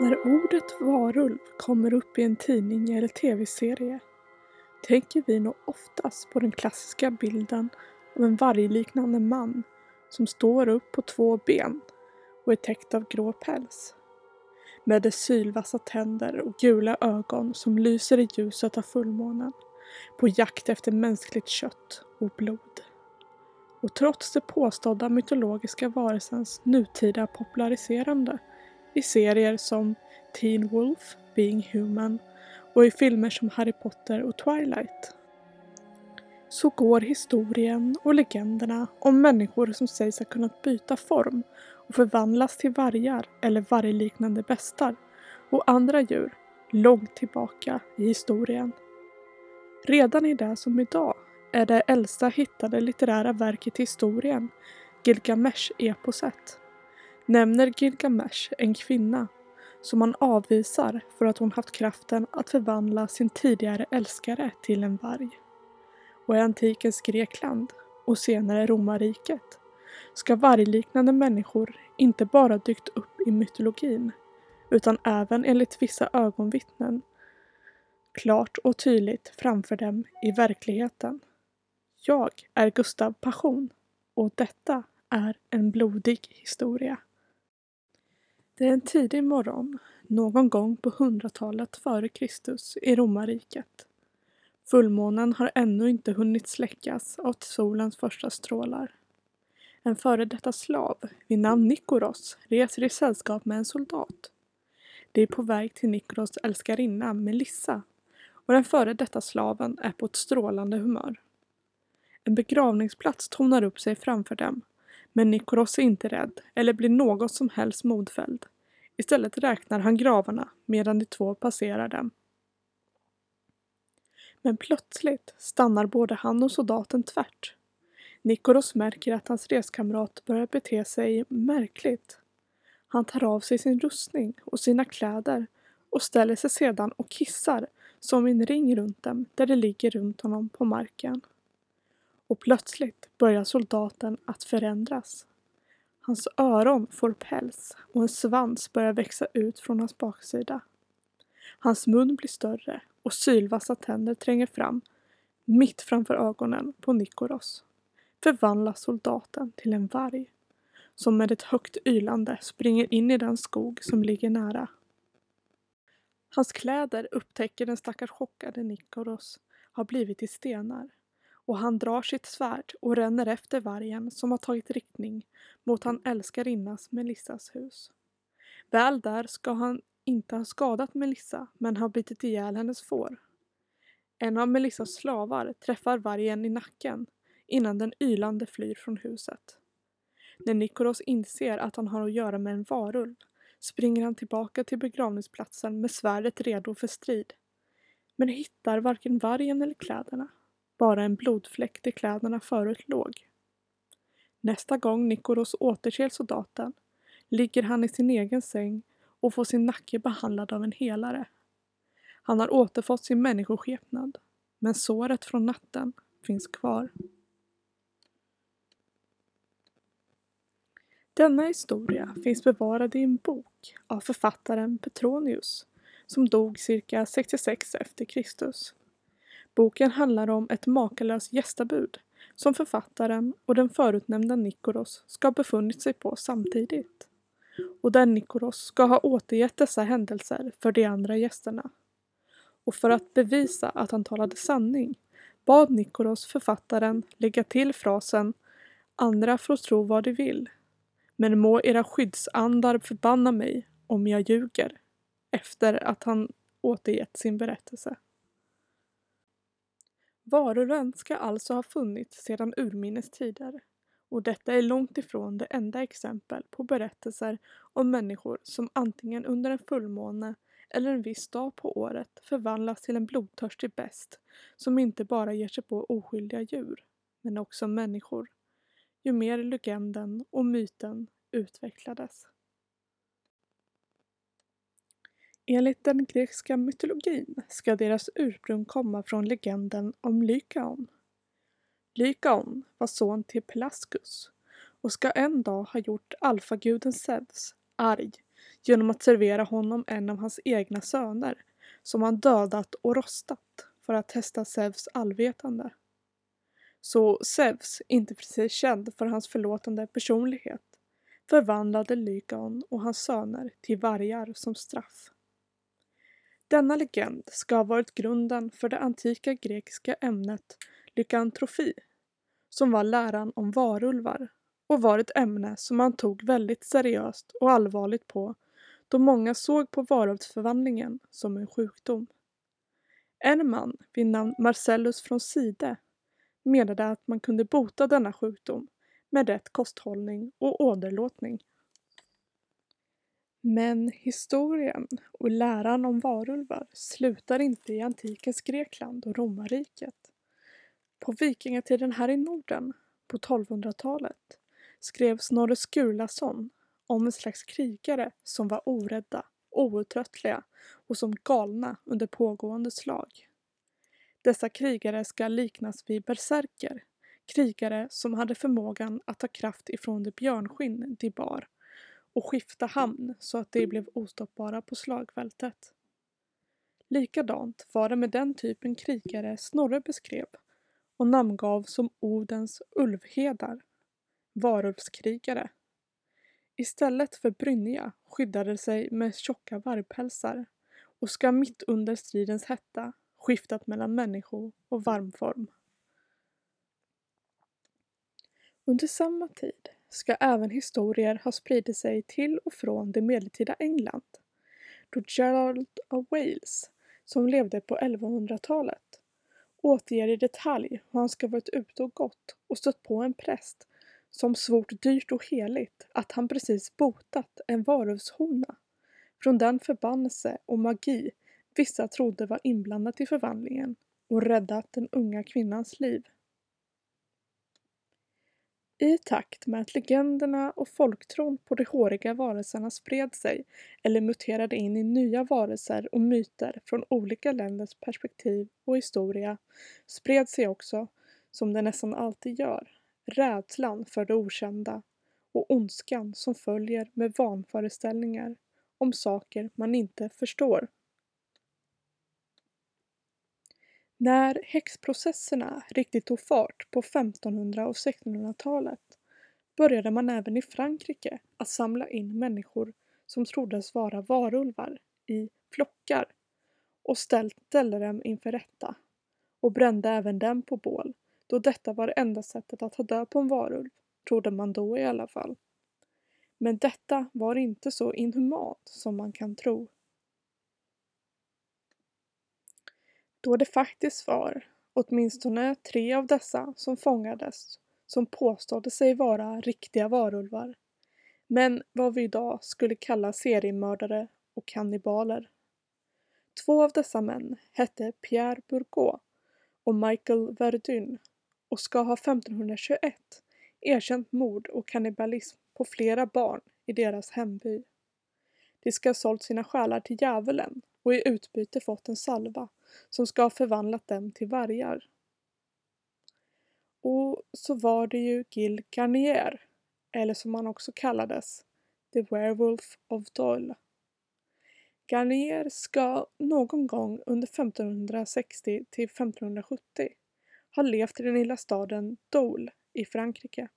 När ordet varulv kommer upp i en tidning eller tv-serie tänker vi nog oftast på den klassiska bilden av en vargliknande man som står upp på två ben och är täckt av grå päls. Med dess sylvassa tänder och gula ögon som lyser i ljuset av fullmånen på jakt efter mänskligt kött och blod. Och trots det påstådda mytologiska varelsens nutida populariserande i serier som Teen Wolf, Being Human och i filmer som Harry Potter och Twilight. Så går historien och legenderna om människor som sägs ha kunnat byta form och förvandlas till vargar eller vargliknande bestar och andra djur långt tillbaka i historien. Redan i det som idag är det äldsta hittade litterära verket i historien, Gilgamesh-eposet, nämner Gilgamesh en kvinna som han avvisar för att hon haft kraften att förvandla sin tidigare älskare till en varg. Och i antikens Grekland och senare romarriket ska vargliknande människor inte bara dykt upp i mytologin utan även enligt vissa ögonvittnen klart och tydligt framför dem i verkligheten. Jag är Gustav Passion och detta är en blodig historia. Det är en tidig morgon, någon gång på hundratalet före Kristus i romarriket. Fullmånen har ännu inte hunnit släckas av solens första strålar. En före detta slav vid namn Nikoros reser i sällskap med en soldat. De är på väg till Nikoros älskarinna Melissa och den före detta slaven är på ett strålande humör. En begravningsplats tonar upp sig framför dem men Nikoros är inte rädd eller blir något som helst modfälld. Istället räknar han gravarna medan de två passerar dem. Men plötsligt stannar både han och soldaten tvärt. Nikoros märker att hans reskamrat börjar bete sig märkligt. Han tar av sig sin rustning och sina kläder och ställer sig sedan och kissar som en ring runt dem där de ligger runt honom på marken. Och plötsligt börjar soldaten att förändras. Hans öron får päls och en svans börjar växa ut från hans baksida. Hans mun blir större och sylvassa tänder tränger fram mitt framför ögonen på Nikoros. Förvandlas soldaten till en varg som med ett högt ylande springer in i den skog som ligger nära. Hans kläder upptäcker den stackars chockade Nikoros har blivit i stenar och han drar sitt svärd och ränner efter vargen som har tagit riktning mot han älskarinnas Melissas hus. Väl där ska han inte ha skadat Melissa men har bitit ihjäl hennes får. En av Melissas slavar träffar vargen i nacken innan den ylande flyr från huset. När Nikoros inser att han har att göra med en varulv springer han tillbaka till begravningsplatsen med svärdet redo för strid. Men hittar varken vargen eller kläderna. Bara en blodfläck där kläderna förut låg. Nästa gång Nikoros återser soldaten ligger han i sin egen säng och får sin nacke behandlad av en helare. Han har återfått sin människoskepnad, men såret från natten finns kvar. Denna historia finns bevarad i en bok av författaren Petronius som dog cirka 66 efter Kristus. Boken handlar om ett makalöst gästabud som författaren och den förutnämnda Nikoros ska ha befunnit sig på samtidigt. Och där Nikoros ska ha återgett dessa händelser för de andra gästerna. Och för att bevisa att han talade sanning bad Nikoros författaren lägga till frasen Andra får tro vad de vill. Men må era skyddsandar förbanna mig om jag ljuger. Efter att han återgett sin berättelse. Varulven ska alltså ha funnits sedan urminnes tider och detta är långt ifrån det enda exempel på berättelser om människor som antingen under en fullmåne eller en viss dag på året förvandlas till en blodtörstig best som inte bara ger sig på oskyldiga djur, men också människor, ju mer legenden och myten utvecklades. Enligt den grekiska mytologin ska deras ursprung komma från legenden om Lykaon. Lykaon var son till Pelasgus och ska en dag ha gjort alfaguden Zeus arg genom att servera honom en av hans egna söner som han dödat och rostat för att testa Zeus allvetande. Så Zeus, inte precis känd för hans förlåtande personlighet, förvandlade Lykaon och hans söner till vargar som straff. Denna legend ska ha varit grunden för det antika grekiska ämnet lykantrofi, som var läran om varulvar och var ett ämne som man tog väldigt seriöst och allvarligt på då många såg på varulvsförvandlingen som en sjukdom. En man vid namn Marcellus från Side menade att man kunde bota denna sjukdom med rätt kosthållning och åderlåtning. Men historien och läran om varulvar slutar inte i antikens Grekland och romarriket. På vikingatiden här i Norden, på 1200-talet, skrev Snorre Sturlason om en slags krigare som var orädda, outtröttliga och som galna under pågående slag. Dessa krigare ska liknas vid berserker, krigare som hade förmågan att ta kraft ifrån det björnskinn de bar och skifta hamn så att de blev ostoppbara på slagfältet. Likadant var det med den typen krigare Snorre beskrev och namngav som Odens ulvhedar, varulvskrigare. Istället för brynja skyddade sig med tjocka vargpälsar och ska mitt under stridens hetta skiftat mellan människo och varmform. Under samma tid ska även historier ha spridit sig till och från det medeltida England. Då Gerald of Wales, som levde på 1100-talet, återger i detalj hur han ska varit ute och gått och stött på en präst som svort dyrt och heligt att han precis botat en varulvshona från den förbannelse och magi vissa trodde var inblandat i förvandlingen och räddat den unga kvinnans liv. I takt med att legenderna och folktron på de håriga varelserna spred sig eller muterade in i nya varelser och myter från olika länders perspektiv och historia spred sig också, som det nästan alltid gör, rädslan för det okända och ondskan som följer med vanföreställningar om saker man inte förstår. När häxprocesserna riktigt tog fart på 1500 och 1600-talet började man även i Frankrike att samla in människor som troddes vara varulvar i flockar och ställde dem inför rätta och brände även dem på bål då detta var det enda sättet att ta död på en varulv, trodde man då i alla fall. Men detta var inte så inhumant som man kan tro. Då det faktiskt var åtminstone tre av dessa som fångades som påstådde sig vara riktiga varulvar. Men vad vi idag skulle kalla seriemördare och kannibaler. Två av dessa män hette Pierre Bourgault och Michael Verdun och ska ha 1521 erkänt mord och kannibalism på flera barn i deras hemby. De ska ha sålt sina själar till djävulen och i utbyte fått en salva som ska ha förvandlat dem till vargar. Och så var det ju Gil Garnier, eller som han också kallades, The Werewolf of Doyle. Garnier ska någon gång under 1560 till 1570 ha levt i den lilla staden Dole i Frankrike.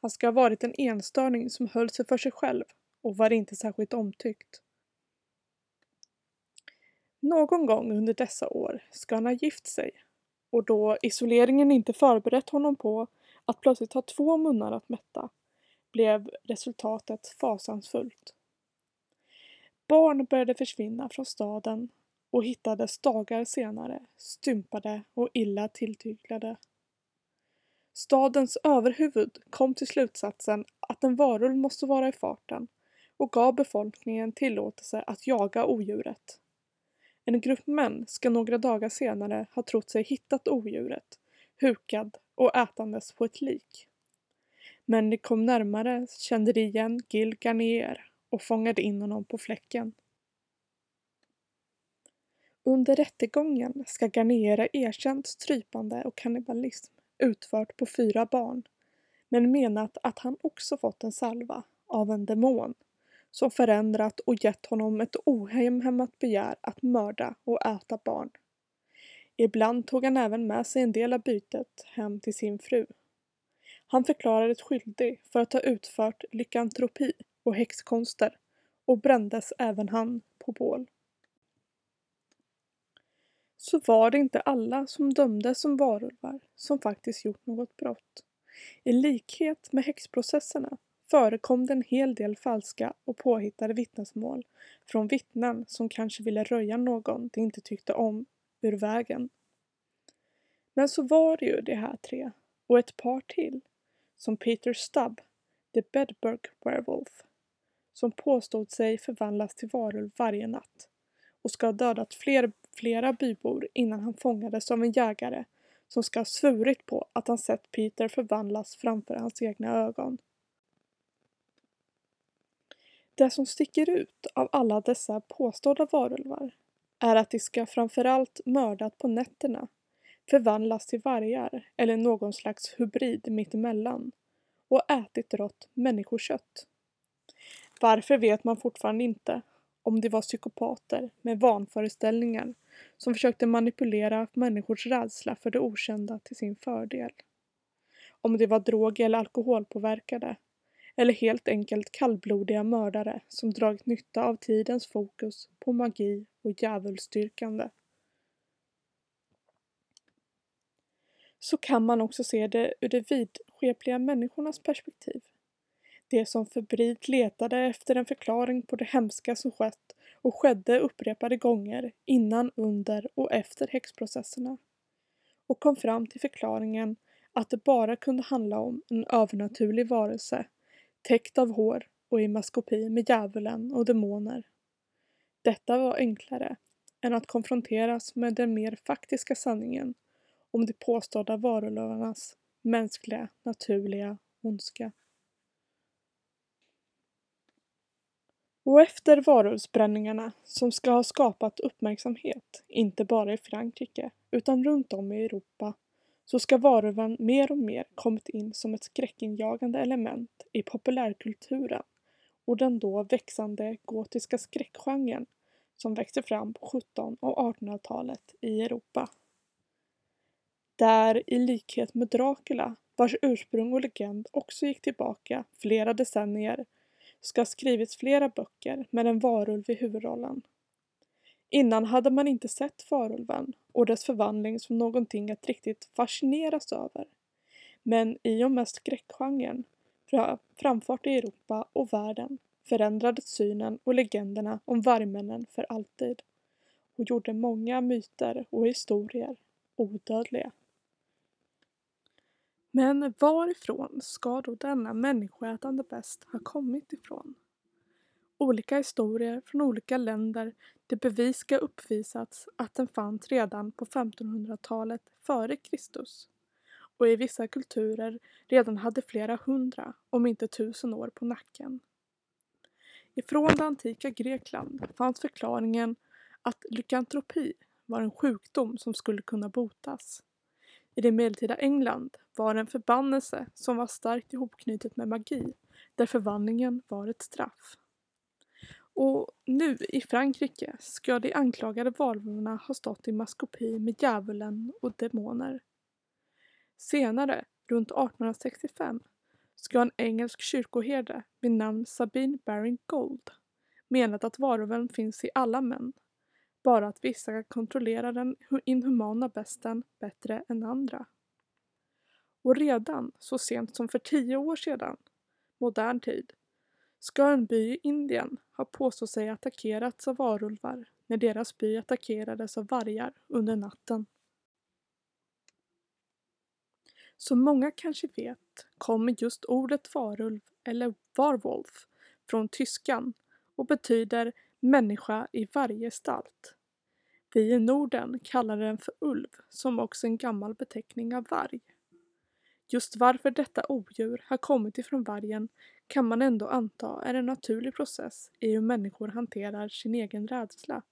Han ska ha varit en enstörning som höll sig för sig själv och var inte särskilt omtyckt. Någon gång under dessa år ska han ha gift sig och då isoleringen inte förberett honom på att plötsligt ha två munnar att mätta blev resultatet fasansfullt. Barn började försvinna från staden och hittades dagar senare stympade och illa tilltyglade. Stadens överhuvud kom till slutsatsen att en varulv måste vara i farten och gav befolkningen tillåtelse att jaga odjuret. En grupp män ska några dagar senare ha trott sig hittat odjuret, hukad och ätandes på ett lik. Men de kom närmare kände de igen Gil Garnier och fångade in honom på fläcken. Under rättegången ska Garnier ha erkänt strypande och kannibalism utfört på fyra barn men menat att han också fått en salva av en demon som förändrat och gett honom ett ohämmat begär att mörda och äta barn. Ibland tog han även med sig en del av bytet hem till sin fru. Han förklarades skyldig för att ha utfört lykantropi och häxkonster och brändes även han på bål. Så var det inte alla som dömdes som varulvar som faktiskt gjort något brott. I likhet med häxprocesserna förekom det en hel del falska och påhittade vittnesmål från vittnen som kanske ville röja någon de inte tyckte om ur vägen. Men så var det ju de här tre och ett par till som Peter Stubb, the Bedburg Werewolf, som påstod sig förvandlas till varulv varje natt och ska ha dödat fler, flera bybor innan han fångades av en jägare som ska ha svurit på att han sett Peter förvandlas framför hans egna ögon. Det som sticker ut av alla dessa påstådda varulvar är att de ska framförallt mördat på nätterna, förvandlas till vargar eller någon slags hybrid mittemellan och ätit rått människokött. Varför vet man fortfarande inte om de var psykopater med vanföreställningar som försökte manipulera människors rädsla för det okända till sin fördel. Om de var drog eller alkoholpåverkade eller helt enkelt kallblodiga mördare som dragit nytta av tidens fokus på magi och djävulsdyrkande. Så kan man också se det ur de vidskepliga människornas perspektiv. De som febrilt letade efter en förklaring på det hemska som skett och skedde upprepade gånger innan, under och efter häxprocesserna och kom fram till förklaringen att det bara kunde handla om en övernaturlig varelse täckt av hår och i maskopi med djävulen och demoner. Detta var enklare än att konfronteras med den mer faktiska sanningen om de påstådda varulvarnas mänskliga, naturliga ondska. Och efter varulvsbränningarna, som ska ha skapat uppmärksamhet, inte bara i Frankrike, utan runt om i Europa, så ska varulven mer och mer kommit in som ett skräckinjagande element i populärkulturen och den då växande gotiska skräckgenren som växte fram på 1700 och 1800-talet i Europa. Där, i likhet med Dracula, vars ursprung och legend också gick tillbaka flera decennier, ska ha skrivits flera böcker med en varulv i huvudrollen. Innan hade man inte sett farulven och dess förvandling som någonting att riktigt fascineras över. Men i och med skräckgenren framfart i Europa och världen förändrades synen och legenderna om vargmännen för alltid och gjorde många myter och historier odödliga. Men varifrån ska då denna människoätande bäst ha kommit ifrån? Olika historier från olika länder där bevis ska uppvisats att den fanns redan på 1500-talet före Kristus och i vissa kulturer redan hade flera hundra, om inte tusen år på nacken. Ifrån det antika Grekland fanns förklaringen att lykantropi var en sjukdom som skulle kunna botas. I det medeltida England var det en förbannelse som var starkt ihopknutet med magi, där förvandlingen var ett straff. Och nu i Frankrike ska de anklagade varulvarna ha stått i maskopi med djävulen och demoner. Senare, runt 1865, ska en engelsk kyrkoherde vid namn Sabine Baring Gold menat att varulven finns i alla män, bara att vissa kan kontrollera den inhumana besten bättre än andra. Och redan så sent som för tio år sedan, modern tid, ska en by i Indien har påstått sig attackerats av varulvar när deras by attackerades av vargar under natten. Som många kanske vet kommer just ordet varulv eller varwolf från tyskan och betyder människa i varje stalt. Vi i Norden kallar den för ulv som också är en gammal beteckning av varg. Just varför detta odjur har kommit ifrån vargen kan man ändå anta är en naturlig process i hur människor hanterar sin egen rädsla.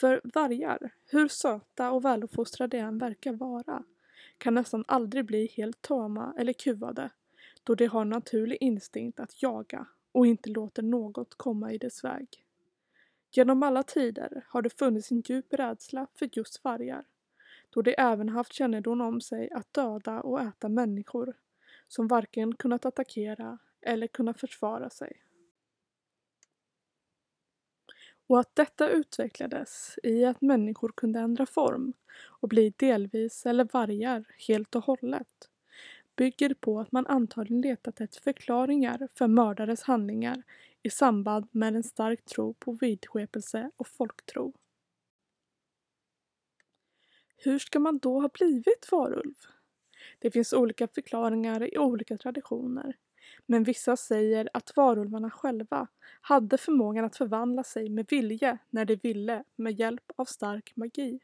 För vargar, hur söta och väluppfostrade de än verkar vara, kan nästan aldrig bli helt tama eller kuvade då de har naturlig instinkt att jaga och inte låter något komma i dess väg. Genom alla tider har det funnits en djup rädsla för just vargar, då de även haft kännedom om sig att döda och äta människor, som varken kunnat attackera eller kunnat försvara sig. Och att detta utvecklades i att människor kunde ändra form och bli delvis eller vargar helt och hållet bygger på att man antagligen letat efter förklaringar för mördares handlingar i samband med en stark tro på vidskepelse och folktro. Hur ska man då ha blivit varulv? Det finns olika förklaringar i olika traditioner. Men vissa säger att varulvarna själva hade förmågan att förvandla sig med vilje när de ville med hjälp av stark magi.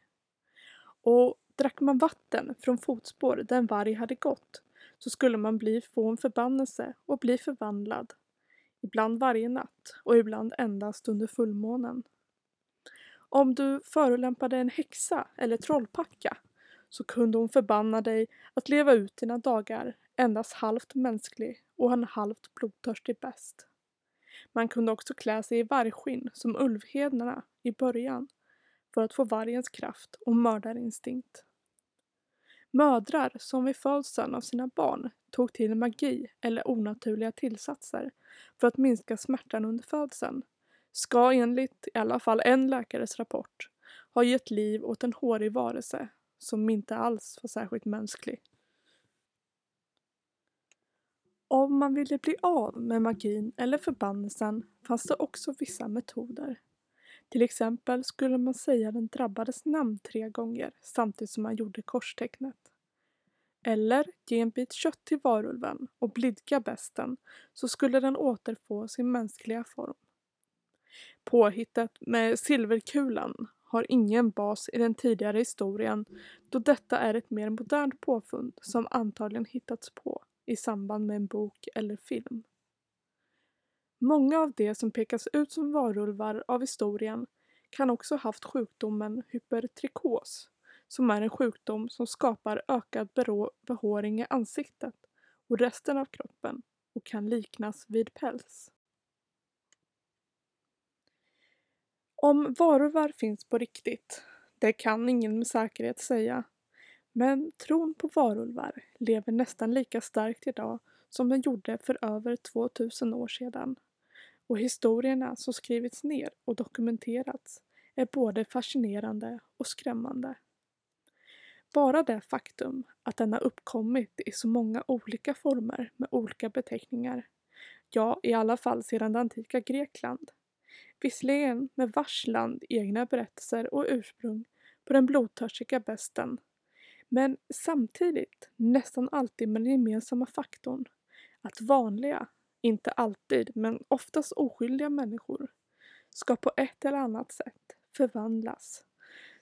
Och drack man vatten från fotspår där en varg hade gått så skulle man bli få en förbannelse och bli förvandlad. Ibland varje natt och ibland endast under fullmånen. Om du förolämpade en häxa eller trollpacka så kunde hon förbanna dig att leva ut dina dagar endast halvt mänsklig och en halvt blodtörstig bäst. Man kunde också klä sig i vargskinn som ulvhednarna i början för att få vargens kraft och mördarinstinkt. Mödrar som vid födseln av sina barn tog till magi eller onaturliga tillsatser för att minska smärtan under födseln ska enligt i alla fall en läkares rapport ha gett liv åt en hårig varelse som inte alls var särskilt mänsklig. Om man ville bli av med magin eller förbannelsen fanns det också vissa metoder. Till exempel skulle man säga den drabbades namn tre gånger samtidigt som man gjorde korstecknet. Eller ge en bit kött till varulven och blidka besten så skulle den återfå sin mänskliga form. Påhittet med silverkulan har ingen bas i den tidigare historien då detta är ett mer modernt påfund som antagligen hittats på i samband med en bok eller film. Många av de som pekas ut som varulvar av historien kan också haft sjukdomen hypertrikos som är en sjukdom som skapar ökad behåring i ansiktet och resten av kroppen och kan liknas vid päls. Om varulvar finns på riktigt, det kan ingen med säkerhet säga. Men tron på varulvar lever nästan lika starkt idag som den gjorde för över 2000 år sedan. Och historierna som skrivits ner och dokumenterats är både fascinerande och skrämmande. Bara det faktum att den har uppkommit i så många olika former med olika beteckningar, ja i alla fall sedan det antika Grekland, visserligen med vars land egna berättelser och ursprung på den blodtörstiga besten, men samtidigt nästan alltid med den gemensamma faktorn att vanliga, inte alltid, men oftast oskyldiga människor ska på ett eller annat sätt förvandlas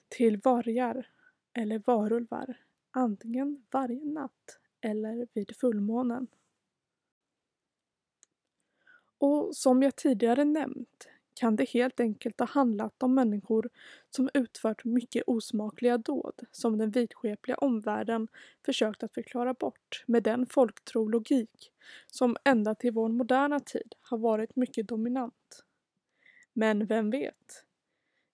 till vargar eller varulvar, antingen varje natt eller vid fullmånen. Och som jag tidigare nämnt kan det helt enkelt ha handlat om människor som utfört mycket osmakliga dåd som den vidskepliga omvärlden försökt att förklara bort med den folktrologik som ända till vår moderna tid har varit mycket dominant. Men vem vet?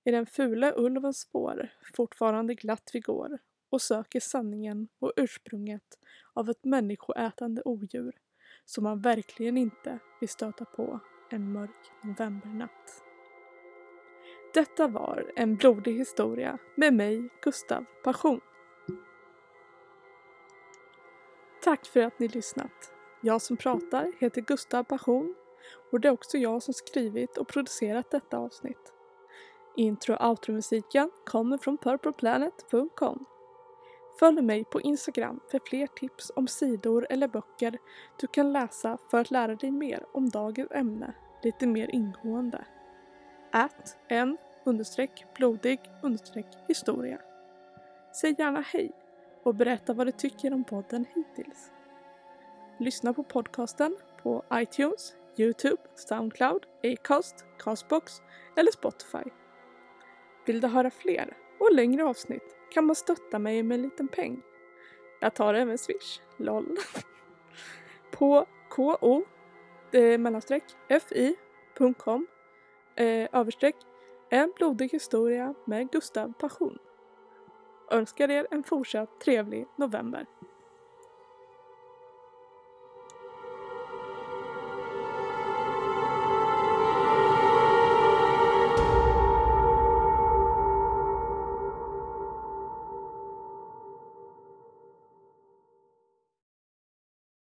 I den fula ulvens spår fortfarande glatt vi går och söker sanningen och ursprunget av ett människoätande odjur som man verkligen inte vill stöta på en mörk novembernatt. Detta var en blodig historia med mig, Gustav Passion. Tack för att ni lyssnat. Jag som pratar heter Gustav Passion och det är också jag som skrivit och producerat detta avsnitt. Intro och outro-musiken kommer från purpleplanet.com. Följ mig på Instagram för fler tips om sidor eller böcker du kan läsa för att lära dig mer om dagens ämne lite mer ingående. Ät en understreck blodig understreck historia. Säg gärna hej och berätta vad du tycker om podden hittills. Lyssna på podcasten på iTunes, Youtube, Soundcloud, Acast, Castbox eller Spotify. Vill du höra fler och längre avsnitt kan man stötta mig med en liten peng. Jag tar även swish, LOL. på ko eh, mellanstreck fi.com eh, överstreck en blodig historia med Gustav Passion. Önskar er en fortsatt trevlig november.